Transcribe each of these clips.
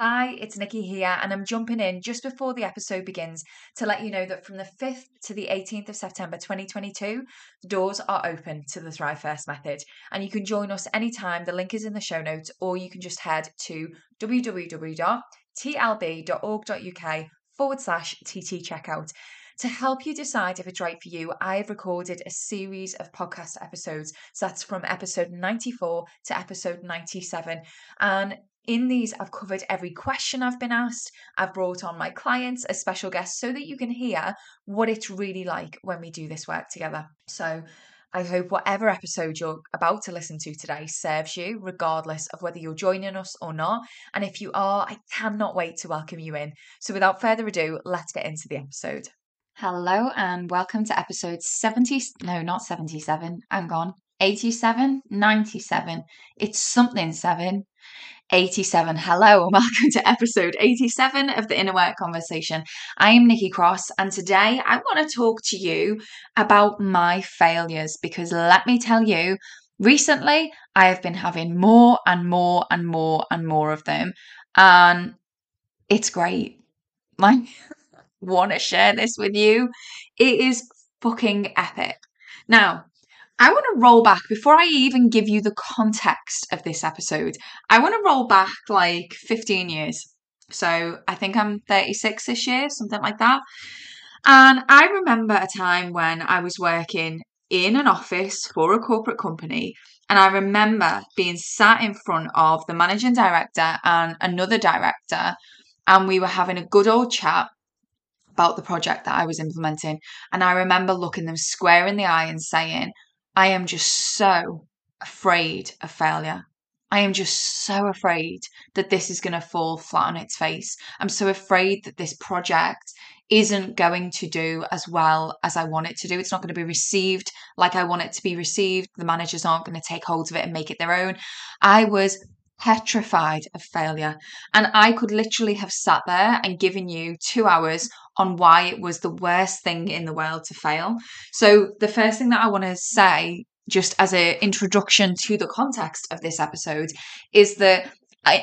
Hi, it's Nikki here, and I'm jumping in just before the episode begins to let you know that from the 5th to the 18th of September 2022, the doors are open to the Thrive First method, and you can join us anytime. The link is in the show notes, or you can just head to www.tlb.org.uk forward slash TT checkout. To help you decide if it's right for you, I have recorded a series of podcast episodes. So that's from episode 94 to episode 97. And in these, I've covered every question I've been asked. I've brought on my clients as special guests so that you can hear what it's really like when we do this work together. So, I hope whatever episode you're about to listen to today serves you, regardless of whether you're joining us or not. And if you are, I cannot wait to welcome you in. So, without further ado, let's get into the episode. Hello, and welcome to episode 70. No, not 77. I'm gone. 87, 97. It's something seven. 87. Hello, and welcome to episode 87 of the Inner Work Conversation. I am Nikki Cross, and today I want to talk to you about my failures because let me tell you, recently I have been having more and more and more and more of them, and it's great. I want to share this with you. It is fucking epic. Now, I want to roll back before I even give you the context of this episode. I want to roll back like 15 years. So I think I'm 36 this year, something like that. And I remember a time when I was working in an office for a corporate company. And I remember being sat in front of the managing director and another director, and we were having a good old chat about the project that I was implementing. And I remember looking them square in the eye and saying, I am just so afraid of failure. I am just so afraid that this is going to fall flat on its face. I'm so afraid that this project isn't going to do as well as I want it to do. It's not going to be received like I want it to be received. The managers aren't going to take hold of it and make it their own. I was petrified of failure. And I could literally have sat there and given you two hours on why it was the worst thing in the world to fail. So, the first thing that I want to say, just as an introduction to the context of this episode, is that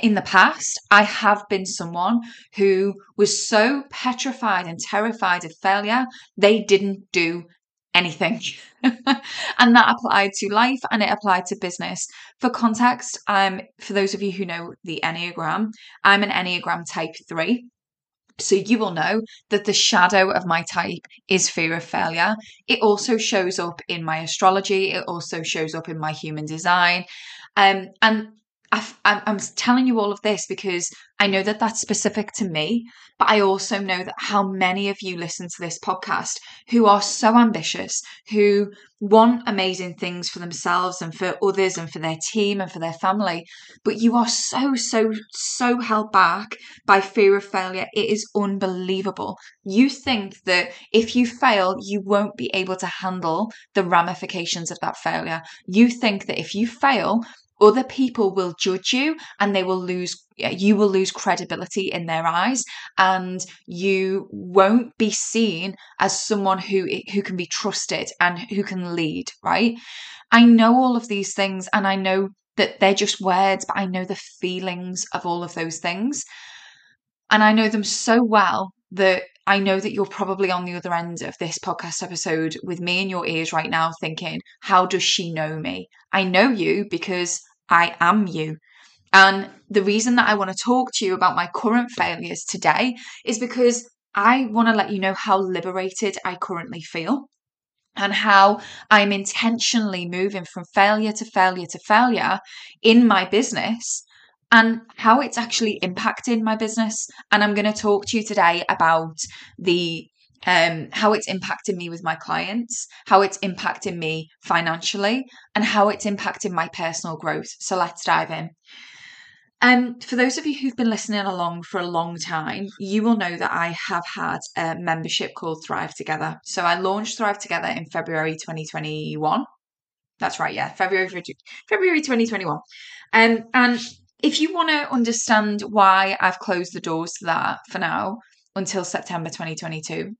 in the past, I have been someone who was so petrified and terrified of failure, they didn't do anything. and that applied to life and it applied to business. For context, um, for those of you who know the Enneagram, I'm an Enneagram type 3. So you will know that the shadow of my type is fear of failure. It also shows up in my astrology. It also shows up in my human design. Um, and i am telling you all of this because I know that that's specific to me, but I also know that how many of you listen to this podcast who are so ambitious, who want amazing things for themselves and for others and for their team and for their family, but you are so, so, so held back by fear of failure. It is unbelievable. You think that if you fail, you won't be able to handle the ramifications of that failure. You think that if you fail, other people will judge you and they will lose you will lose credibility in their eyes and you won't be seen as someone who who can be trusted and who can lead right? I know all of these things and i know that they're just words but i know the feelings of all of those things. And i know them so well that I know that you're probably on the other end of this podcast episode with me in your ears right now, thinking, How does she know me? I know you because I am you. And the reason that I want to talk to you about my current failures today is because I want to let you know how liberated I currently feel and how I'm intentionally moving from failure to failure to failure in my business and how it's actually impacting my business. And I'm going to talk to you today about the um, how it's impacting me with my clients, how it's impacting me financially, and how it's impacting my personal growth. So let's dive in. Um, for those of you who've been listening along for a long time, you will know that I have had a membership called Thrive Together. So I launched Thrive Together in February 2021. That's right, yeah, February February 2021. Um, and if you want to understand why I've closed the doors to that for now until September 2022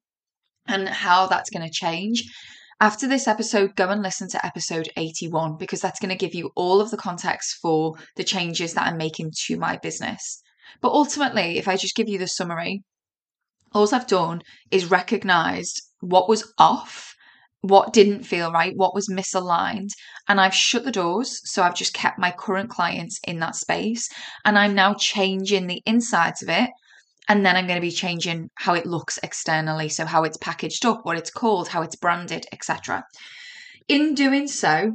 and how that's going to change, after this episode, go and listen to episode 81 because that's going to give you all of the context for the changes that I'm making to my business. But ultimately, if I just give you the summary, all I've done is recognized what was off, what didn't feel right, what was misaligned, and I've shut the doors. So I've just kept my current clients in that space, and I'm now changing the insides of it. And then I'm going to be changing how it looks externally. So, how it's packaged up, what it's called, how it's branded, etc. In doing so,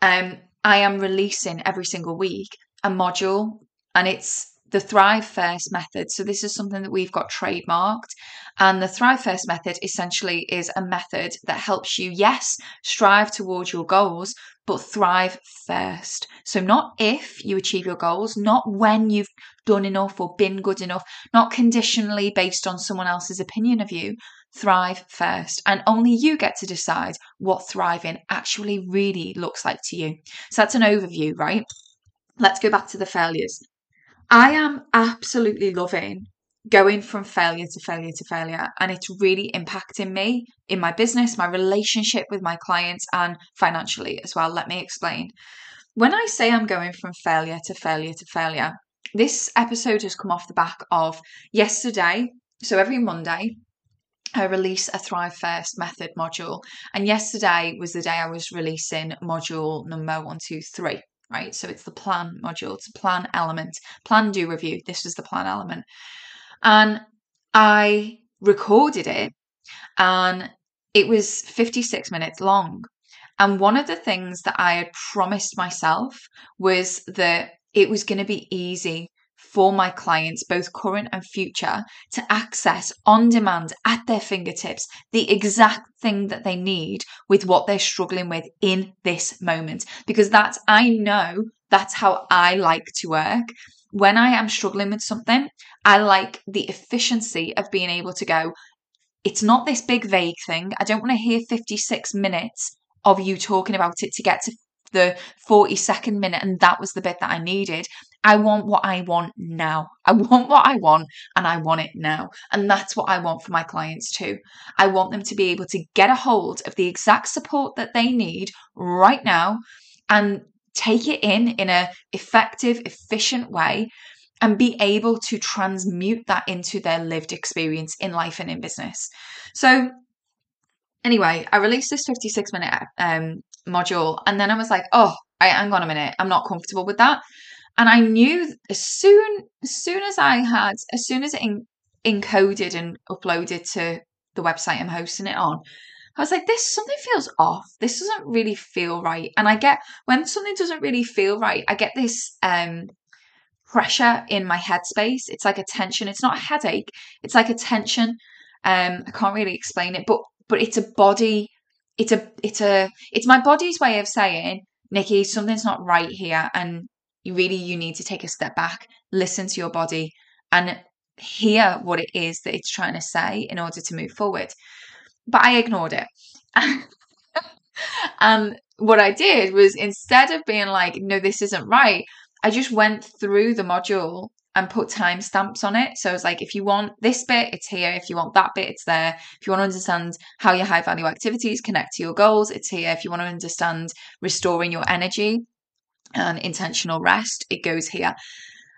um, I am releasing every single week a module, and it's the Thrive First method. So, this is something that we've got trademarked. And the Thrive First method essentially is a method that helps you, yes, strive towards your goals, but thrive first. So, not if you achieve your goals, not when you've done enough or been good enough, not conditionally based on someone else's opinion of you. Thrive first. And only you get to decide what thriving actually really looks like to you. So, that's an overview, right? Let's go back to the failures. I am absolutely loving going from failure to failure to failure and it's really impacting me in my business my relationship with my clients and financially as well let me explain when i say i'm going from failure to failure to failure this episode has come off the back of yesterday so every monday I release a Thrive First method module. And yesterday was the day I was releasing module number one, two, three right? So it's the plan module, it's a plan element, plan do review. This was the plan element. And I recorded it and it was 56 minutes long. And one of the things that I had promised myself was that it was going to be easy for my clients, both current and future, to access on demand at their fingertips the exact thing that they need with what they're struggling with in this moment. Because that's, I know that's how I like to work. When I am struggling with something, I like the efficiency of being able to go, it's not this big vague thing. I don't want to hear 56 minutes of you talking about it to get to the 42nd minute and that was the bit that I needed. I want what I want now. I want what I want and I want it now. And that's what I want for my clients too. I want them to be able to get a hold of the exact support that they need right now and take it in in a effective, efficient way and be able to transmute that into their lived experience in life and in business. So anyway, I released this 56 minute um, module and then I was like, oh, I, hang on a minute, I'm not comfortable with that. And I knew as soon as soon as I had, as soon as it in, encoded and uploaded to the website I'm hosting it on, I was like, this something feels off. This doesn't really feel right. And I get when something doesn't really feel right, I get this um pressure in my headspace. It's like a tension. It's not a headache. It's like a tension. Um, I can't really explain it, but but it's a body. It's a it's a it's my body's way of saying, Nikki, something's not right here, and you really you need to take a step back, listen to your body, and hear what it is that it's trying to say in order to move forward. But I ignored it. and what I did was instead of being like, no, this isn't right, I just went through the module and put timestamps on it. So it's like, if you want this bit, it's here. If you want that bit, it's there. If you want to understand how your high value activities connect to your goals, it's here. If you want to understand restoring your energy and intentional rest, it goes here.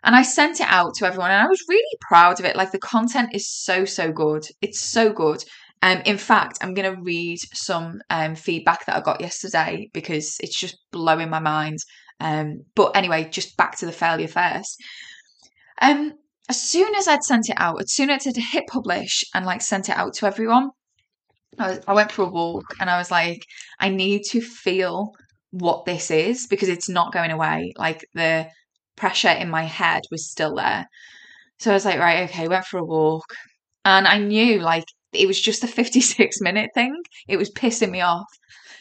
And I sent it out to everyone and I was really proud of it. Like the content is so, so good. It's so good. Um, in fact, I'm going to read some um, feedback that I got yesterday because it's just blowing my mind. Um, but anyway, just back to the failure first. Um, as soon as I'd sent it out, as soon as I'd hit publish and like sent it out to everyone, I, was, I went for a walk and I was like, I need to feel what this is because it's not going away. Like the pressure in my head was still there. So I was like, right, okay, went for a walk. And I knew like it was just a 56 minute thing. It was pissing me off.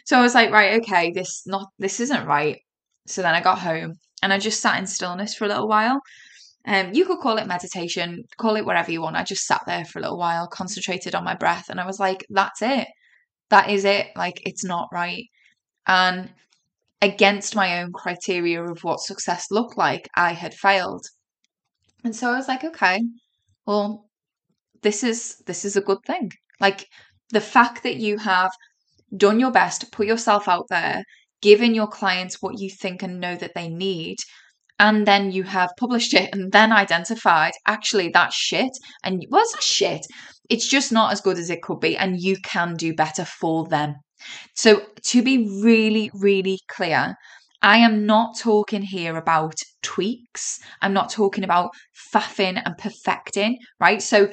So I was like, right, okay, this not this isn't right. So then I got home and I just sat in stillness for a little while. Um, you could call it meditation, call it whatever you want. I just sat there for a little while, concentrated on my breath, and I was like, that's it. That is it. Like, it's not right. And against my own criteria of what success looked like, I had failed. And so I was like, okay, well, this is this is a good thing. Like the fact that you have done your best put yourself out there, given your clients what you think and know that they need, and then you have published it and then identified actually that shit and well it's not shit it's just not as good as it could be and you can do better for them so to be really really clear I am not talking here about tweaks. I'm not talking about faffing and perfecting, right? So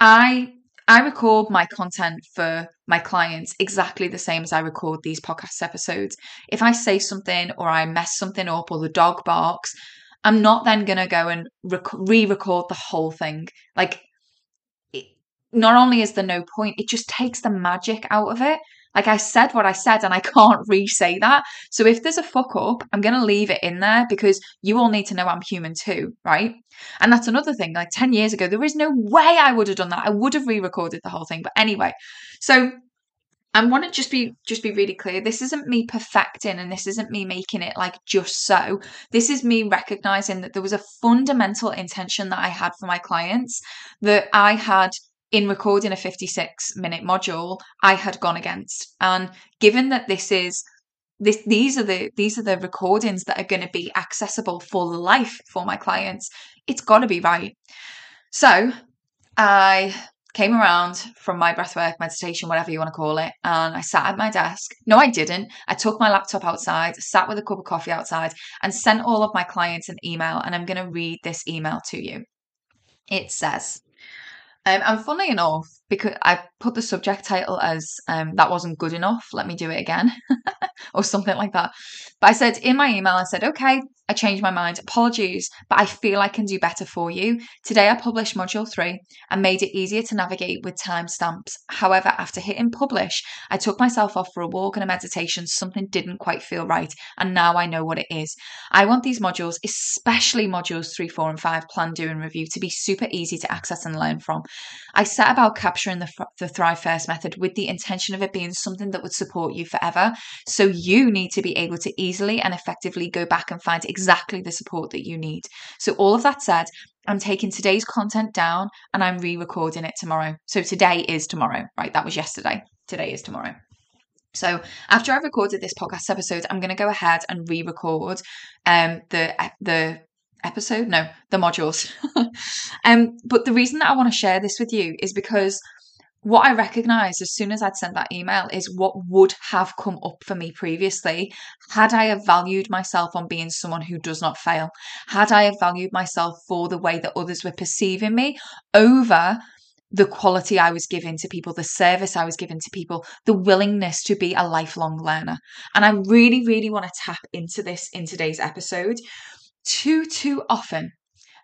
I I record my content for my clients exactly the same as I record these podcast episodes. If I say something or I mess something up or the dog barks, I'm not then going to go and re record the whole thing. Like, it, not only is there no point, it just takes the magic out of it. Like I said what I said and I can't re say that. So if there's a fuck up, I'm going to leave it in there because you all need to know I'm human too, right? And that's another thing. Like 10 years ago, there is no way I would have done that. I would have re recorded the whole thing. But anyway, so I want to just be just be really clear. This isn't me perfecting and this isn't me making it like just so. This is me recognizing that there was a fundamental intention that I had for my clients that I had in recording a 56 minute module I had gone against. And given that this is this these are the these are the recordings that are going to be accessible for life for my clients, it's got to be right. So I came around from my breathwork meditation, whatever you want to call it, and I sat at my desk. No, I didn't. I took my laptop outside, sat with a cup of coffee outside, and sent all of my clients an email. And I'm going to read this email to you. It says, um, and funnily enough, because I put the subject title as um, that wasn't good enough, let me do it again, or something like that. But I said in my email, I said, okay, I changed my mind. Apologies, but I feel I can do better for you. Today I published module three and made it easier to navigate with timestamps. However, after hitting publish, I took myself off for a walk and a meditation. Something didn't quite feel right, and now I know what it is. I want these modules, especially modules three, four, and five, plan, do, and review, to be super easy to access and learn from. I set about capturing the, the Thrive First method with the intention of it being something that would support you forever. So you need to be able to easily and effectively go back and find exactly the support that you need. So, all of that said, I'm taking today's content down and I'm re recording it tomorrow. So, today is tomorrow, right? That was yesterday. Today is tomorrow. So after I've recorded this podcast episode, I'm going to go ahead and re-record um, the the episode, no, the modules. um, but the reason that I want to share this with you is because what I recognized as soon as I'd sent that email is what would have come up for me previously had I have valued myself on being someone who does not fail, had I have valued myself for the way that others were perceiving me over the quality I was giving to people, the service I was giving to people, the willingness to be a lifelong learner. And I really, really want to tap into this in today's episode. Too, too often,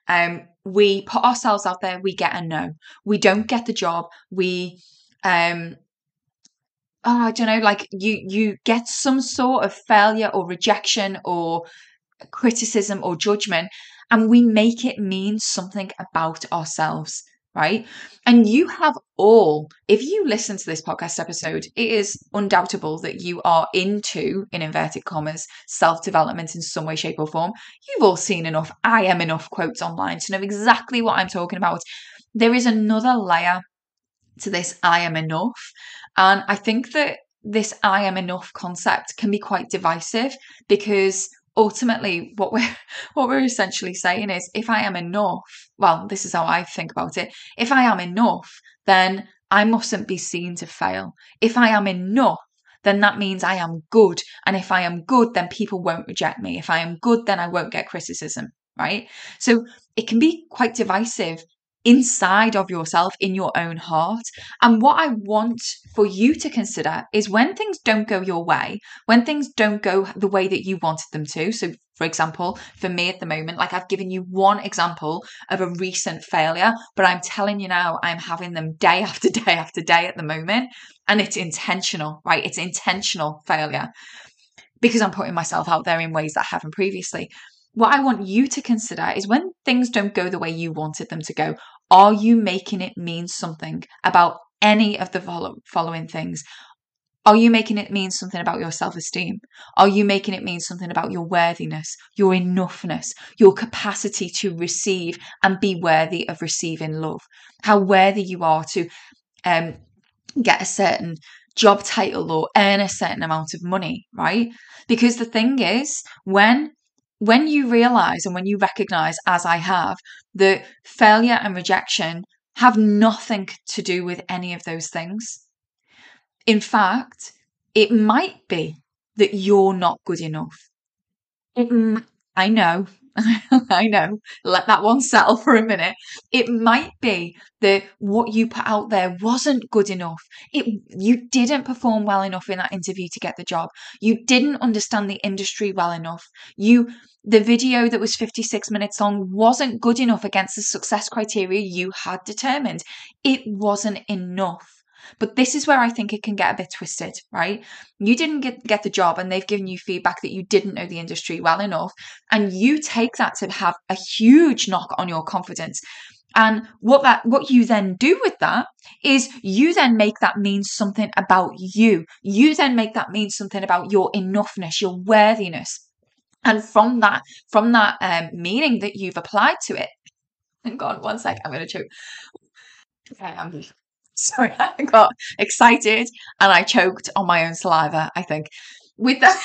um, we put ourselves out there, we get a no. We don't get the job. We um oh, I don't know, like you you get some sort of failure or rejection or criticism or judgment, and we make it mean something about ourselves right? And you have all, if you listen to this podcast episode, it is undoubtable that you are into, in inverted commas, self development in some way, shape, or form. You've all seen enough I am enough quotes online to know exactly what I'm talking about. There is another layer to this I am enough. And I think that this I am enough concept can be quite divisive because ultimately what we're what we're essentially saying is if i am enough well this is how i think about it if i am enough then i mustn't be seen to fail. If i am enough then that means i am good. And if i am good then people won't reject me. If i am good then i won't get criticism right? So it can be quite divisive inside of yourself in your own heart. And what I want for you to consider is when things don't go your way, when things don't go the way that you wanted them to. So, for example, for me at the moment, like I've given you one example of a recent failure, but I'm telling you now, I'm having them day after day after day at the moment. And it's intentional, right? It's intentional failure because I'm putting myself out there in ways that I haven't previously what I want you to consider is when things don't go the way you wanted them to go, are you making it mean something about any of the following things? Are you making it mean something about your self esteem? Are you making it mean something about your worthiness, your enoughness, your capacity to receive and be worthy of receiving love? How worthy you are to um, get a certain job title or earn a certain amount of money, right? Because the thing is, when when you realize and when you recognize, as I have, that failure and rejection have nothing to do with any of those things. In fact, it might be that you're not good enough. It, I know I know. Let that one settle for a minute. It might be that what you put out there wasn't good enough. It you didn't perform well enough in that interview to get the job. You didn't understand the industry well enough. You the video that was 56 minutes long wasn't good enough against the success criteria you had determined. It wasn't enough. But this is where I think it can get a bit twisted, right? You didn't get, get the job and they've given you feedback that you didn't know the industry well enough. And you take that to have a huge knock on your confidence. And what that what you then do with that is you then make that mean something about you. You then make that mean something about your enoughness, your worthiness. And from that, from that um, meaning that you've applied to it, hang on one sec, I'm gonna choke. Okay, I'm Sorry, I got excited and I choked on my own saliva, I think. With that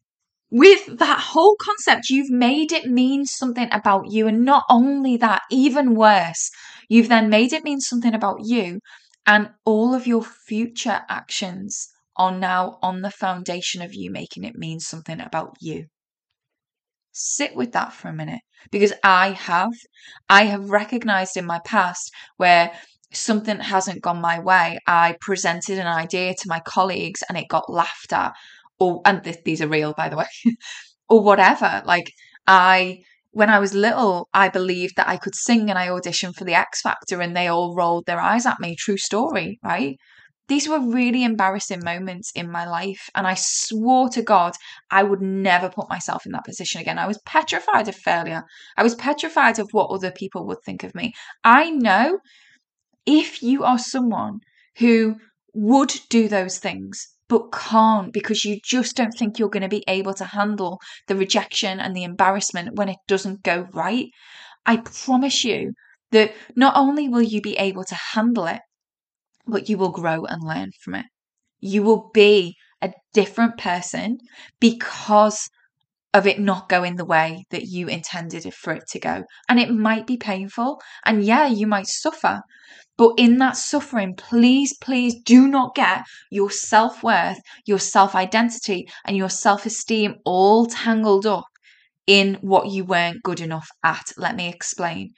with that whole concept, you've made it mean something about you. And not only that, even worse, you've then made it mean something about you. And all of your future actions are now on the foundation of you making it mean something about you. Sit with that for a minute because I have. I have recognized in my past where something hasn't gone my way, I presented an idea to my colleagues and it got laughed at, or and th- these are real, by the way, or whatever. Like I, when I was little, I believed that I could sing, and I auditioned for the X Factor, and they all rolled their eyes at me. True story, right? These were really embarrassing moments in my life, and I swore to God I would never put myself in that position again. I was petrified of failure. I was petrified of what other people would think of me. I know if you are someone who would do those things but can't because you just don't think you're going to be able to handle the rejection and the embarrassment when it doesn't go right, I promise you that not only will you be able to handle it, but you will grow and learn from it. You will be a different person because of it not going the way that you intended for it to go. And it might be painful. And yeah, you might suffer. But in that suffering, please, please do not get your self worth, your self identity, and your self esteem all tangled up in what you weren't good enough at. Let me explain.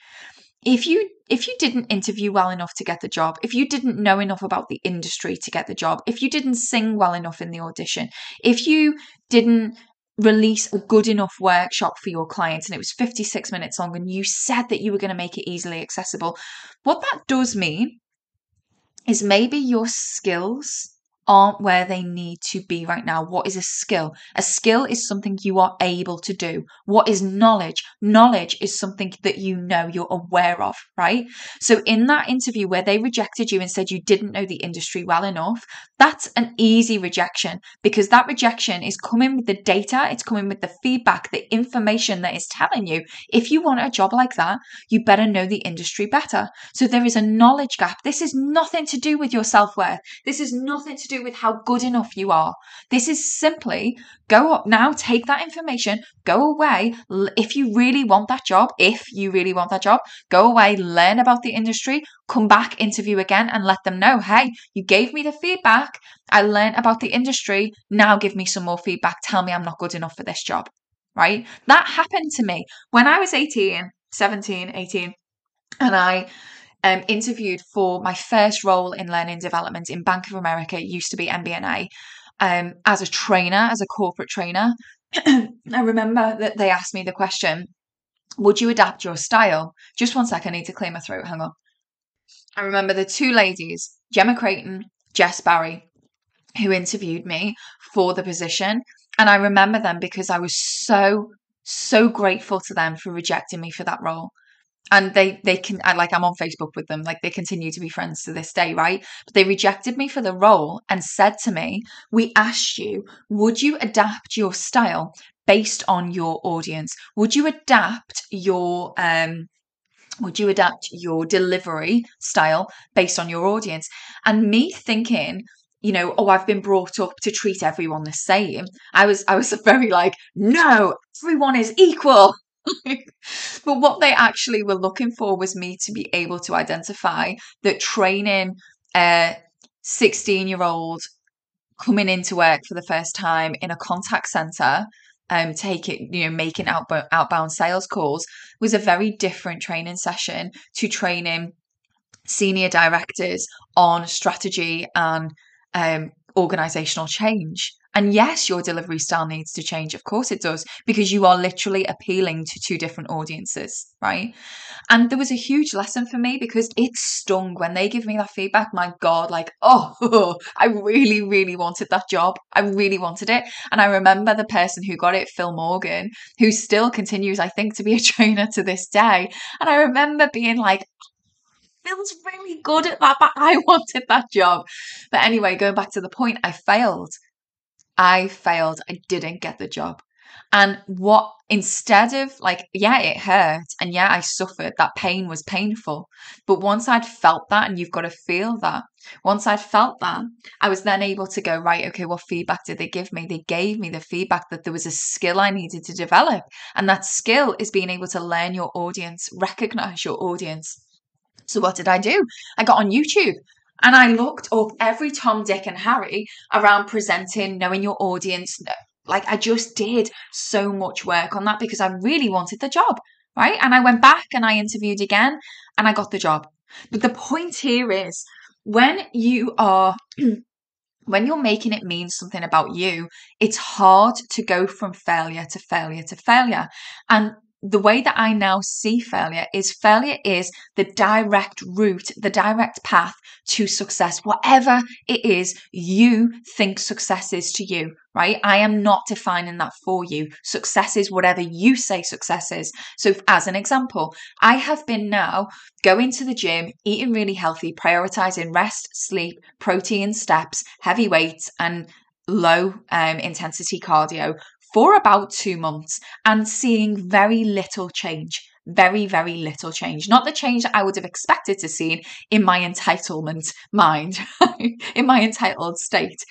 If you if you didn't interview well enough to get the job, if you didn't know enough about the industry to get the job, if you didn't sing well enough in the audition, if you didn't release a good enough workshop for your clients and it was 56 minutes long and you said that you were going to make it easily accessible, what that does mean is maybe your skills aren't where they need to be right now. What is a skill? A skill is something you are able to do. What is knowledge? Knowledge is something that you know, you're aware of, right? So, in that interview where they rejected you and said you didn't know the industry well enough, that's an easy rejection because that rejection is coming with the data, it's coming with the feedback, the information that is telling you if you want a job like that, you better know the industry better. So, there is a knowledge gap. This is nothing to do with your self worth. This is nothing to do with how good enough you are. This is simply go up now, take that information, go away. If you really want that job, if you really want that job, go away, learn about the industry, come back, interview again, and let them know hey, you gave me the feedback. I learned about the industry. Now give me some more feedback. Tell me I'm not good enough for this job. Right? That happened to me when I was 18, 17, 18, and I um, interviewed for my first role in learning development in Bank of America. Used to be MBNA. Um, as a trainer, as a corporate trainer, I remember that they asked me the question, would you adapt your style? Just one second, I need to clear my throat. Hang on. I remember the two ladies, Gemma Creighton, Jess Barry, who interviewed me for the position. And I remember them because I was so, so grateful to them for rejecting me for that role and they they can I, like i'm on facebook with them like they continue to be friends to this day right but they rejected me for the role and said to me we asked you would you adapt your style based on your audience would you adapt your um would you adapt your delivery style based on your audience and me thinking you know, oh, I've been brought up to treat everyone the same. I was, I was very like, no, everyone is equal. But what they actually were looking for was me to be able to identify that training a 16 year old coming into work for the first time in a contact center um, taking, you know, making outbound, outbound sales calls was a very different training session to training senior directors on strategy and um, organizational change. And yes, your delivery style needs to change. Of course it does, because you are literally appealing to two different audiences, right? And there was a huge lesson for me because it stung when they give me that feedback. My God, like, oh, I really, really wanted that job. I really wanted it. And I remember the person who got it, Phil Morgan, who still continues, I think, to be a trainer to this day. And I remember being like, Phil's really good at that, but I wanted that job. But anyway, going back to the point, I failed I failed. I didn't get the job. And what instead of like, yeah, it hurt and yeah, I suffered, that pain was painful. But once I'd felt that, and you've got to feel that, once I'd felt that, I was then able to go, right, okay, what feedback did they give me? They gave me the feedback that there was a skill I needed to develop. And that skill is being able to learn your audience, recognize your audience. So what did I do? I got on YouTube and I looked up every Tom, Dick, and Harry around presenting, knowing your audience. Like I just did so much work on that because I really wanted the job, right? And I went back and I interviewed again and I got the job. But the point here is when you are when you're making it mean something about you, it's hard to go from failure to failure to failure. And the way that I now see failure is failure is the direct route, the direct path to success, whatever it is you think success is to you, right? I am not defining that for you. Success is whatever you say success is. So, as an example, I have been now going to the gym, eating really healthy, prioritizing rest, sleep, protein, steps, heavy weights, and low um, intensity cardio for about two months and seeing very little change. Very, very little change. Not the change that I would have expected to see in my entitlement mind, in my entitled state.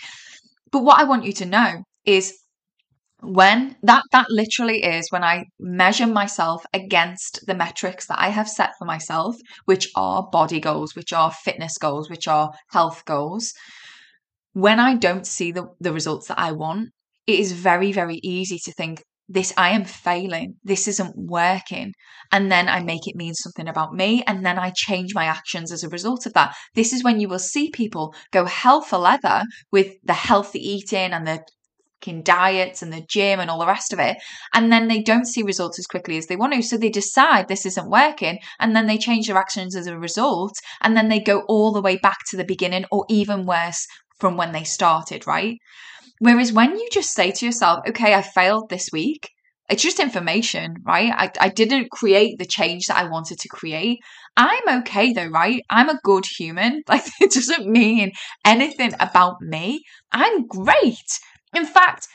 But what I want you to know is when that that literally is when i measure myself against the metrics that i have set for myself which are body goals which are fitness goals which are health goals when i don't see the, the results that i want it is very, very easy to think, this, I am failing. This isn't working. And then I make it mean something about me. And then I change my actions as a result of that. This is when you will see people go hell for leather with the healthy eating and the diets and the gym and all the rest of it. And then they don't see results as quickly as they want to. So they decide this isn't working. And then they change their actions as a result. And then they go all the way back to the beginning or even worse from when they started, right? Whereas when you just say to yourself, okay, I failed this week, it's just information, right? I, I didn't create the change that I wanted to create. I'm okay though, right? I'm a good human. Like, it doesn't mean anything about me. I'm great. In fact,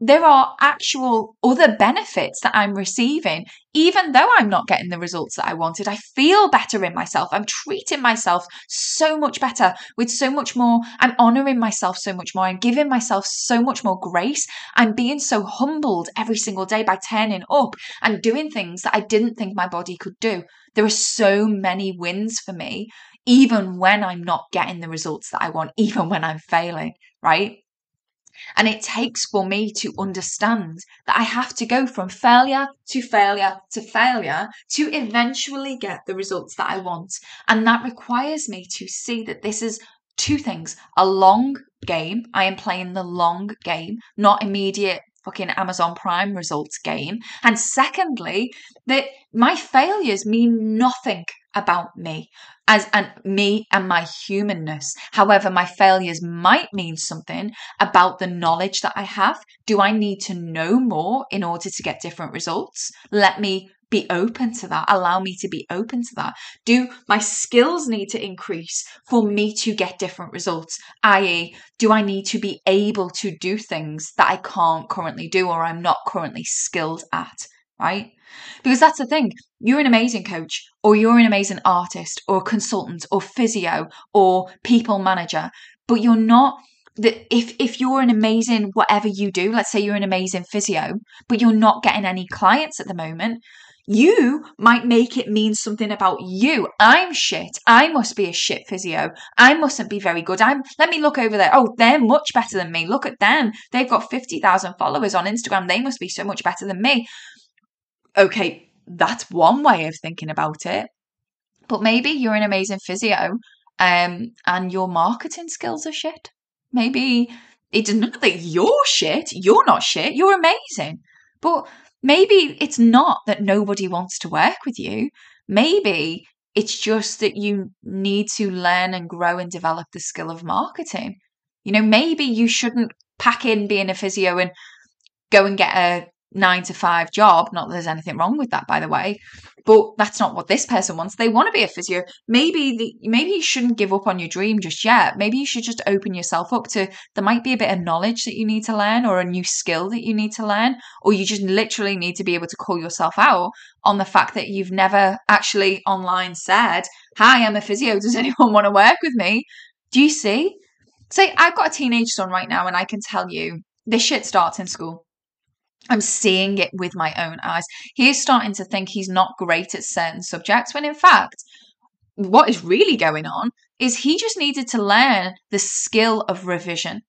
there are actual other benefits that I'm receiving, even though I'm not getting the results that I wanted. I feel better in myself. I'm treating myself so much better with so much more. I'm honoring myself so much more. I'm giving myself so much more grace. I'm being so humbled every single day by turning up and doing things that I didn't think my body could do. There are so many wins for me, even when I'm not getting the results that I want, even when I'm failing, right? And it takes for me to understand that I have to go from failure to failure to failure to eventually get the results that I want. And that requires me to see that this is two things a long game. I am playing the long game, not immediate fucking Amazon Prime results game. And secondly, that my failures mean nothing about me as and me and my humanness. However, my failures might mean something about the knowledge that I have. Do I need to know more in order to get different results? Let me be open to that. Allow me to be open to that. Do my skills need to increase for me to get different results? I.e., do I need to be able to do things that I can't currently do or I'm not currently skilled at? Right? Because that's the thing. You're an amazing coach, or you're an amazing artist, or consultant, or physio, or people manager, but you're not that if if you're an amazing whatever you do, let's say you're an amazing physio, but you're not getting any clients at the moment, you might make it mean something about you. I'm shit. I must be a shit physio. I mustn't be very good. I'm let me look over there. Oh, they're much better than me. Look at them. They've got 50,000 followers on Instagram. They must be so much better than me. Okay, that's one way of thinking about it. But maybe you're an amazing physio um, and your marketing skills are shit. Maybe it's not that you're shit. You're not shit. You're amazing. But maybe it's not that nobody wants to work with you. Maybe it's just that you need to learn and grow and develop the skill of marketing. You know, maybe you shouldn't pack in being a physio and go and get a nine to five job. Not that there's anything wrong with that, by the way, but that's not what this person wants. They want to be a physio. Maybe the, maybe you shouldn't give up on your dream just yet. Maybe you should just open yourself up to there might be a bit of knowledge that you need to learn or a new skill that you need to learn, or you just literally need to be able to call yourself out on the fact that you've never actually online said, "Hi, I'm a physio. Does anyone want to work with me?" Do you see? Say, I've got a teenage son right now, and I can tell you this shit starts in school I'm seeing it with my own eyes. He is starting to think he's not great at certain subjects, when in fact, what is really going on is he just needed to learn the skill of revision,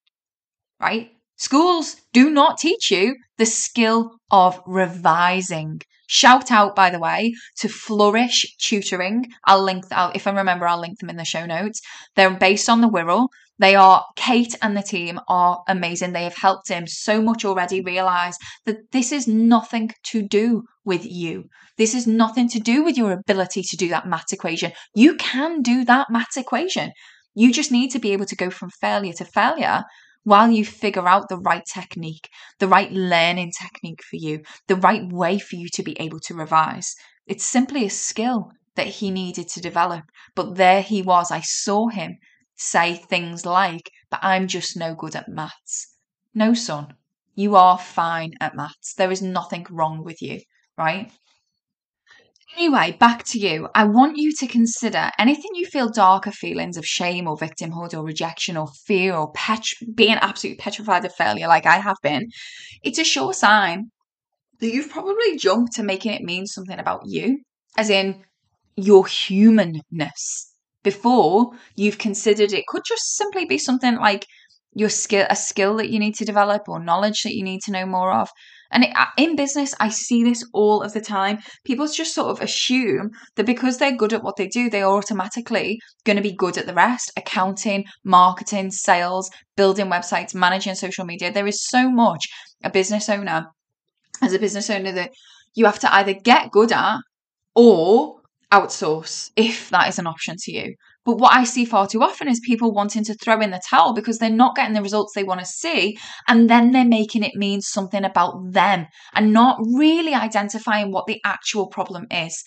right? Schools do not teach you the skill of revising. Shout out, by the way, to Flourish Tutoring. I'll link, I'll, if I remember, I'll link them in the show notes. They're based on the Wirral. They are, Kate and the team are amazing. They have helped him so much already realize that this is nothing to do with you. This is nothing to do with your ability to do that math equation. You can do that math equation. You just need to be able to go from failure to failure while you figure out the right technique, the right learning technique for you, the right way for you to be able to revise. It's simply a skill that he needed to develop. But there he was. I saw him say things like, but I'm just no good at maths. No, son, you are fine at maths. There is nothing wrong with you, right? Anyway, back to you. I want you to consider anything you feel darker feelings of shame or victimhood or rejection or fear or pet- being absolutely petrified of failure, like I have been. It's a sure sign that you've probably jumped to making it mean something about you, as in your humanness before you've considered it could just simply be something like your skill a skill that you need to develop or knowledge that you need to know more of. And it, uh, in business i see this all of the time. People just sort of assume that because they're good at what they do they are automatically going to be good at the rest. Accounting marketing sales building websites managing social media. There is so much a business owner as a business owner that you have to either get good at or outsource if that is an option to you. But what I see far too often is people wanting to throw in the towel because they're not getting the results they want to see. And then they're making it mean something about them and not really identifying what the actual problem is.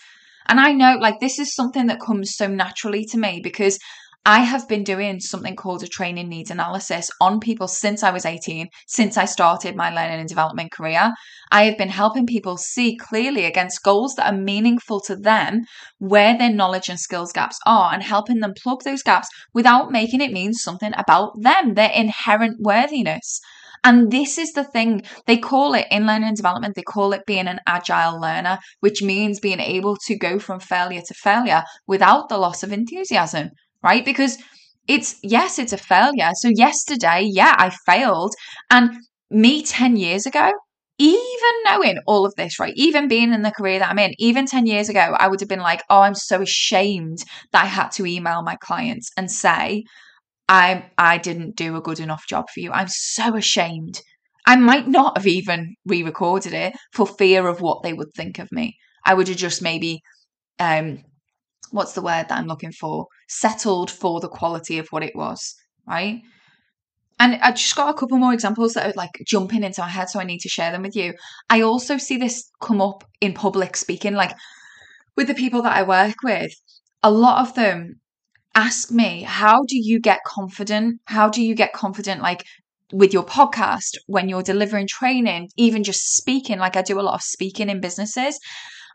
And I know, like, this is something that comes so naturally to me because I have been doing something called a training needs analysis on people since I was 18, since I started my learning and development career. I have been helping people see clearly against goals that are meaningful to them where their knowledge and skills gaps are and helping them plug those gaps without making it mean something about them, their inherent worthiness. And this is the thing they call it in learning and development, they call it being an agile learner, which means being able to go from failure to failure without the loss of enthusiasm right? Because it's, yes, it's a failure. So yesterday, yeah, I failed. And me 10 years ago, even knowing all of this, right? Even being in the career that I'm in, even 10 years ago, I would have been like, oh, I'm so ashamed that I had to email my clients and say, I I didn't do a good enough job for you. I'm so ashamed. I might not have even re-recorded it for fear of what they would think of me. I would have just maybe um what's the word that I'm looking for? Settled for the quality of what it was, right? And I just got a couple more examples that are like jumping into my head, so I need to share them with you. I also see this come up in public speaking, like with the people that I work with. A lot of them ask me, How do you get confident? How do you get confident, like with your podcast, when you're delivering training, even just speaking? Like I do a lot of speaking in businesses.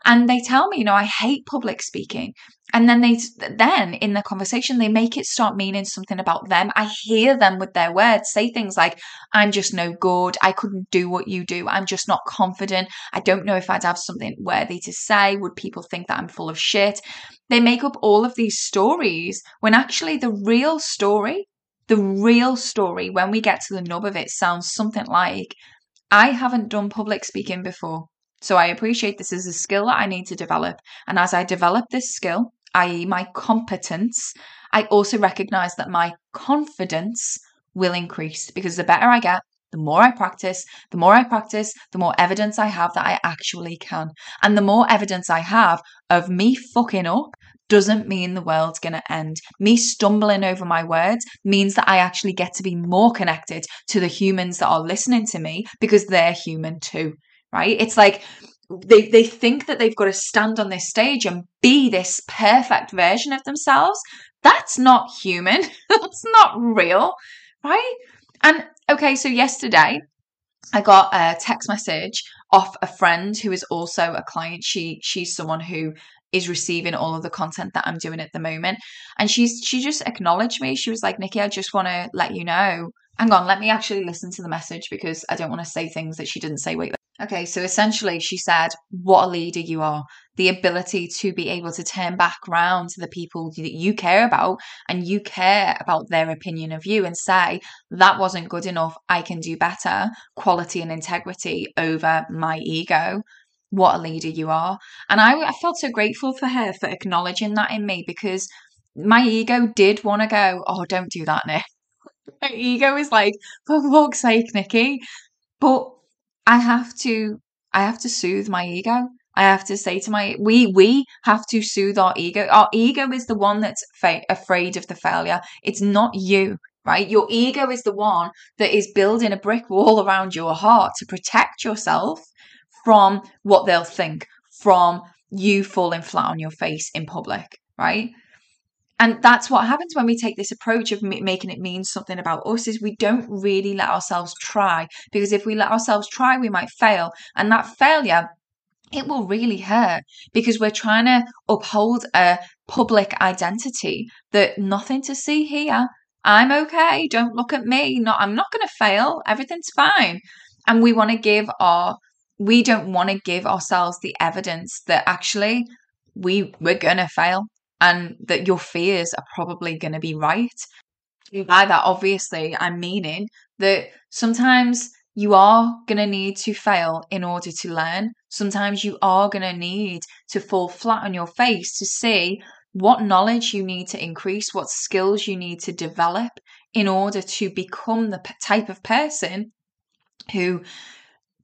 And they tell me, you know, I hate public speaking. And then they then in the conversation they make it start meaning something about them. I hear them with their words say things like, I'm just no good. I couldn't do what you do. I'm just not confident. I don't know if I'd have something worthy to say. Would people think that I'm full of shit? They make up all of these stories when actually the real story, the real story, when we get to the nub of it, sounds something like, I haven't done public speaking before. So I appreciate this is a skill that I need to develop. And as I develop this skill, i.e., my competence, I also recognize that my confidence will increase because the better I get, the more I practice, the more I practice, the more evidence I have that I actually can. And the more evidence I have of me fucking up doesn't mean the world's going to end. Me stumbling over my words means that I actually get to be more connected to the humans that are listening to me because they're human too, right? It's like they, they think that they've got to stand on this stage and be this perfect version of themselves. That's not human. That's not real, right? And okay, so yesterday I got a text message off a friend who is also a client. She she's someone who is receiving all of the content that I'm doing at the moment. And she's she just acknowledged me. She was like, Nikki, I just want to let you know. Hang on, let me actually listen to the message because I don't want to say things that she didn't say. Wait. Okay, so essentially she said, What a leader you are. The ability to be able to turn back round to the people that you care about and you care about their opinion of you and say, That wasn't good enough. I can do better. Quality and integrity over my ego what a leader you are. And I, I felt so grateful for her for acknowledging that in me because my ego did want to go, oh, don't do that, Nick. my ego is like, for fuck's sake, Nikki. But I have to, I have to soothe my ego. I have to say to my we we have to soothe our ego. Our ego is the one that's fa- afraid of the failure. It's not you, right? Your ego is the one that is building a brick wall around your heart to protect yourself from what they'll think, from you falling flat on your face in public, right? And that's what happens when we take this approach of making it mean something about us is we don't really let ourselves try. Because if we let ourselves try we might fail. And that failure it will really hurt. Because we're trying to uphold a public identity that nothing to see here. I'm okay. Don't look at me. Not I'm not going to fail. Everything's fine. And we want to give our we don't want to give ourselves the evidence that actually we we're gonna fail and that your fears are probably gonna be right. By that, obviously, I'm meaning that sometimes you are going to need to fail in order to learn. Sometimes you are going to need to fall flat on your face to see what knowledge you need to increase, what skills you need to develop in order to become the type of person who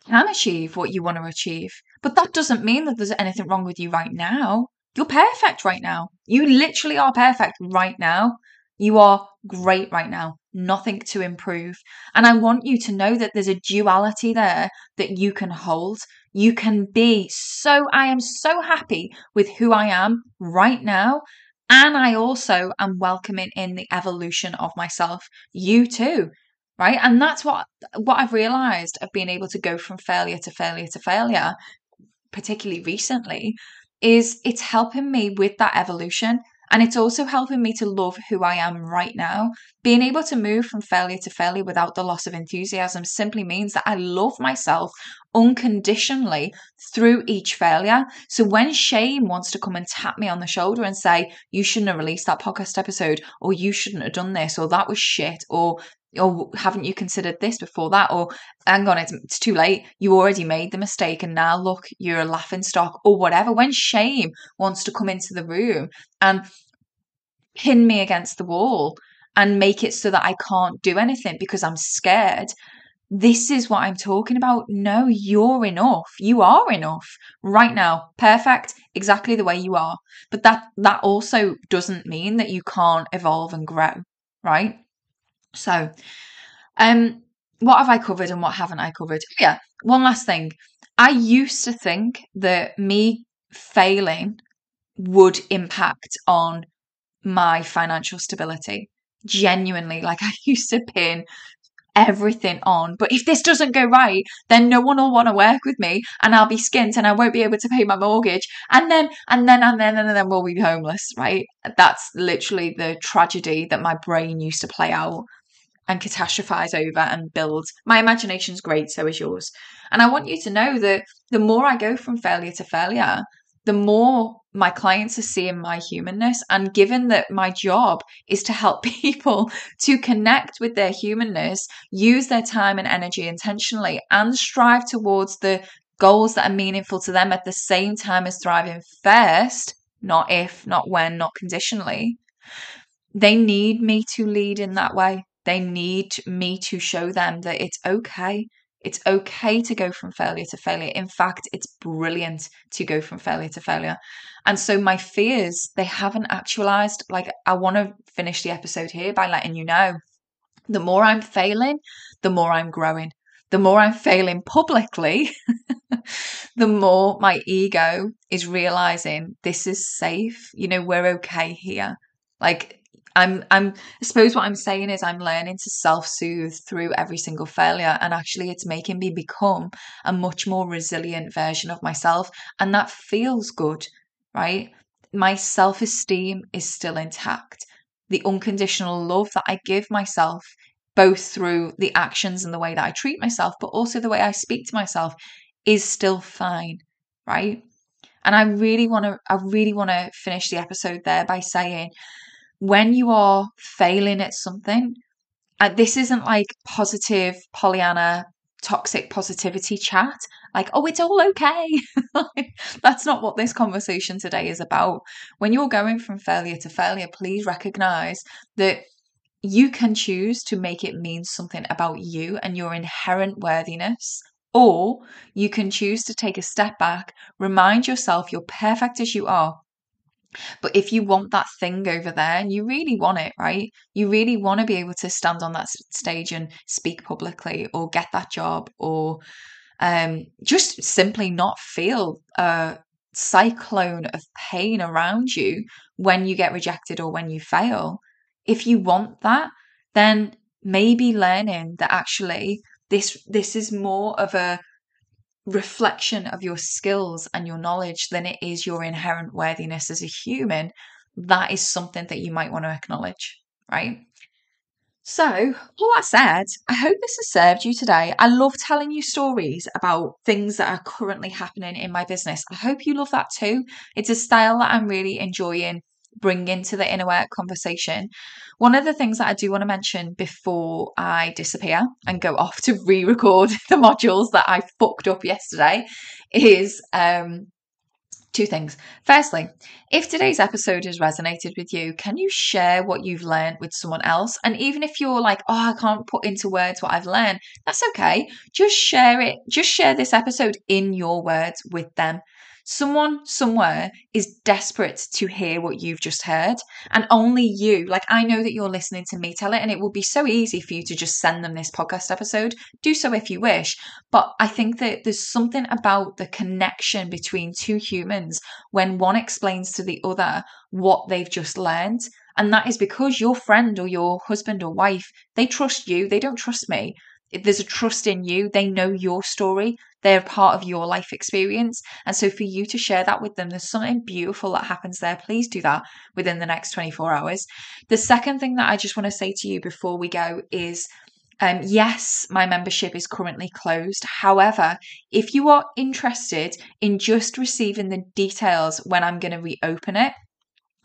can achieve what you want to achieve. But that doesn't mean that there's anything wrong with you right now. You're perfect right now. You literally are perfect right now. You are great right now. Nothing to improve. And I want you to know that there's a duality there that you can hold. You can be so, I am so happy with who I am right now. And I also am welcoming in the evolution of myself. You too right and that's what what i've realized of being able to go from failure to failure to failure particularly recently is it's helping me with that evolution and it's also helping me to love who I am right now. Being able to move from failure to failure without the loss of enthusiasm simply means that I love myself unconditionally through each failure. So when shame wants to come and tap me on the shoulder and say, you shouldn't have released that podcast episode, or you shouldn't have done this, or that was shit, or or haven't you considered this before that or hang on it's, it's too late you already made the mistake and now look you're a laughing stock or whatever when shame wants to come into the room and pin me against the wall and make it so that I can't do anything because I'm scared this is what I'm talking about. No, you're enough. You are enough right now. Perfect, exactly the way you are. But that that also doesn't mean that you can't evolve and grow, right? So, um, what have I covered and what haven't I covered? Yeah, one last thing. I used to think that me failing would impact on my financial stability. Genuinely, like I used to pin everything on. But if this doesn't go right, then no one will want to work with me and I'll be skint and I won't be able to pay my mortgage. And then, and then, and then, and then we'll be homeless, right? That's literally the tragedy that my brain used to play out and catastrophize over and build. My imagination's great, so is yours. And I want you to know that the more I go from failure to failure, the more my clients are seeing my humanness. And given that my job is to help people to connect with their humanness, use their time and energy intentionally, and strive towards the goals that are meaningful to them at the same time as thriving first, not if, not when, not conditionally, they need me to lead in that way. They need me to show them that it's okay it's okay to go from failure to failure. In fact, it's brilliant to go from failure to failure. And so my fears, they haven't actualized. Like, I want to finish the episode here by letting you know the more I'm failing, the more I'm growing. The more I'm failing publicly, the more my ego is realizing this is safe. You know, we're okay here. Like, I'm I'm I suppose what I'm saying is I'm learning to self-soothe through every single failure and actually it's making me become a much more resilient version of myself and that feels good, right? My self-esteem is still intact. The unconditional love that I give myself both through the actions and the way that I treat myself but also the way I speak to myself is still fine, right? And I really want to I really want to finish the episode there by saying when you are failing at something, and this isn't like positive Pollyanna toxic positivity chat like oh it's all okay. That's not what this conversation today is about. When you're going from failure to failure please recognize that you can choose to make it mean something about you and your inherent worthiness or you can choose to take a step back remind yourself you're perfect as you are but if you want that thing over there and you really want it, right? You really want to be able to stand on that stage and speak publicly or get that job or um, just simply not feel a cyclone of pain around you when you get rejected or when you fail. If you want that, then maybe learning that actually this this is more of a reflection of your skills and your knowledge than it is your inherent worthiness as a human, that is something that you might want to acknowledge, right? So, all that said, I hope this has served you today. I love telling you stories about things that are currently happening in my business. I hope you love that too. It's a style that I'm really enjoying bring into the inner work conversation. One of the things that I do want to mention before I disappear and go off to re record the modules that I fucked up yesterday is um, two things. Firstly, if today's episode has resonated with you, can you share what you've learned with someone else? And even if you're like, oh, I can't put into words what I've learned, that's okay. Just share it. Just share this episode in your words with them. Someone somewhere is desperate to hear what you've just heard, and only you, like I know that you're listening to me tell it, and it will be so easy for you to just send them this podcast episode. Do so if you wish. But I think that there's something about the connection between two humans when one explains to the other what they've just learned. And that is because your friend or your husband or wife, they trust you, they don't trust me there's a trust in you. They know your story. They're part of your life experience. And so for you to share that with them, there's something beautiful that happens there. Please do that within the next 24 hours. The second thing that I just want to say to you before we go is um, yes, my membership is currently closed. However, if you are interested in just receiving the details when I'm going to reopen it,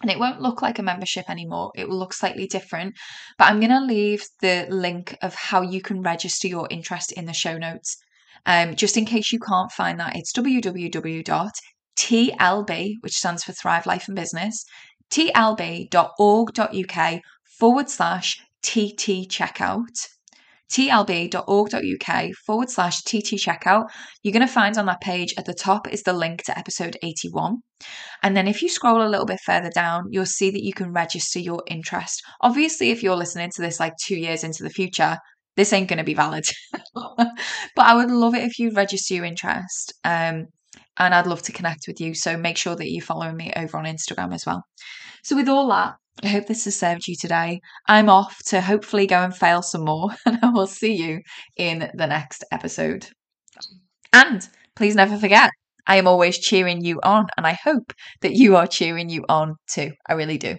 and it won't look like a membership anymore. It will look slightly different. But I'm going to leave the link of how you can register your interest in the show notes. Um, just in case you can't find that, it's www.tlb, which stands for Thrive Life and Business, tlb.org.uk forward slash TT checkout tlb.org.uk forward slash TT checkout. You're going to find on that page at the top is the link to episode 81. And then if you scroll a little bit further down, you'll see that you can register your interest. Obviously, if you're listening to this like two years into the future, this ain't going to be valid. but I would love it if you register your interest. Um, and I'd love to connect with you. So make sure that you follow me over on Instagram as well. So, with all that, I hope this has served you today. I'm off to hopefully go and fail some more, and I will see you in the next episode. And please never forget, I am always cheering you on, and I hope that you are cheering you on too. I really do.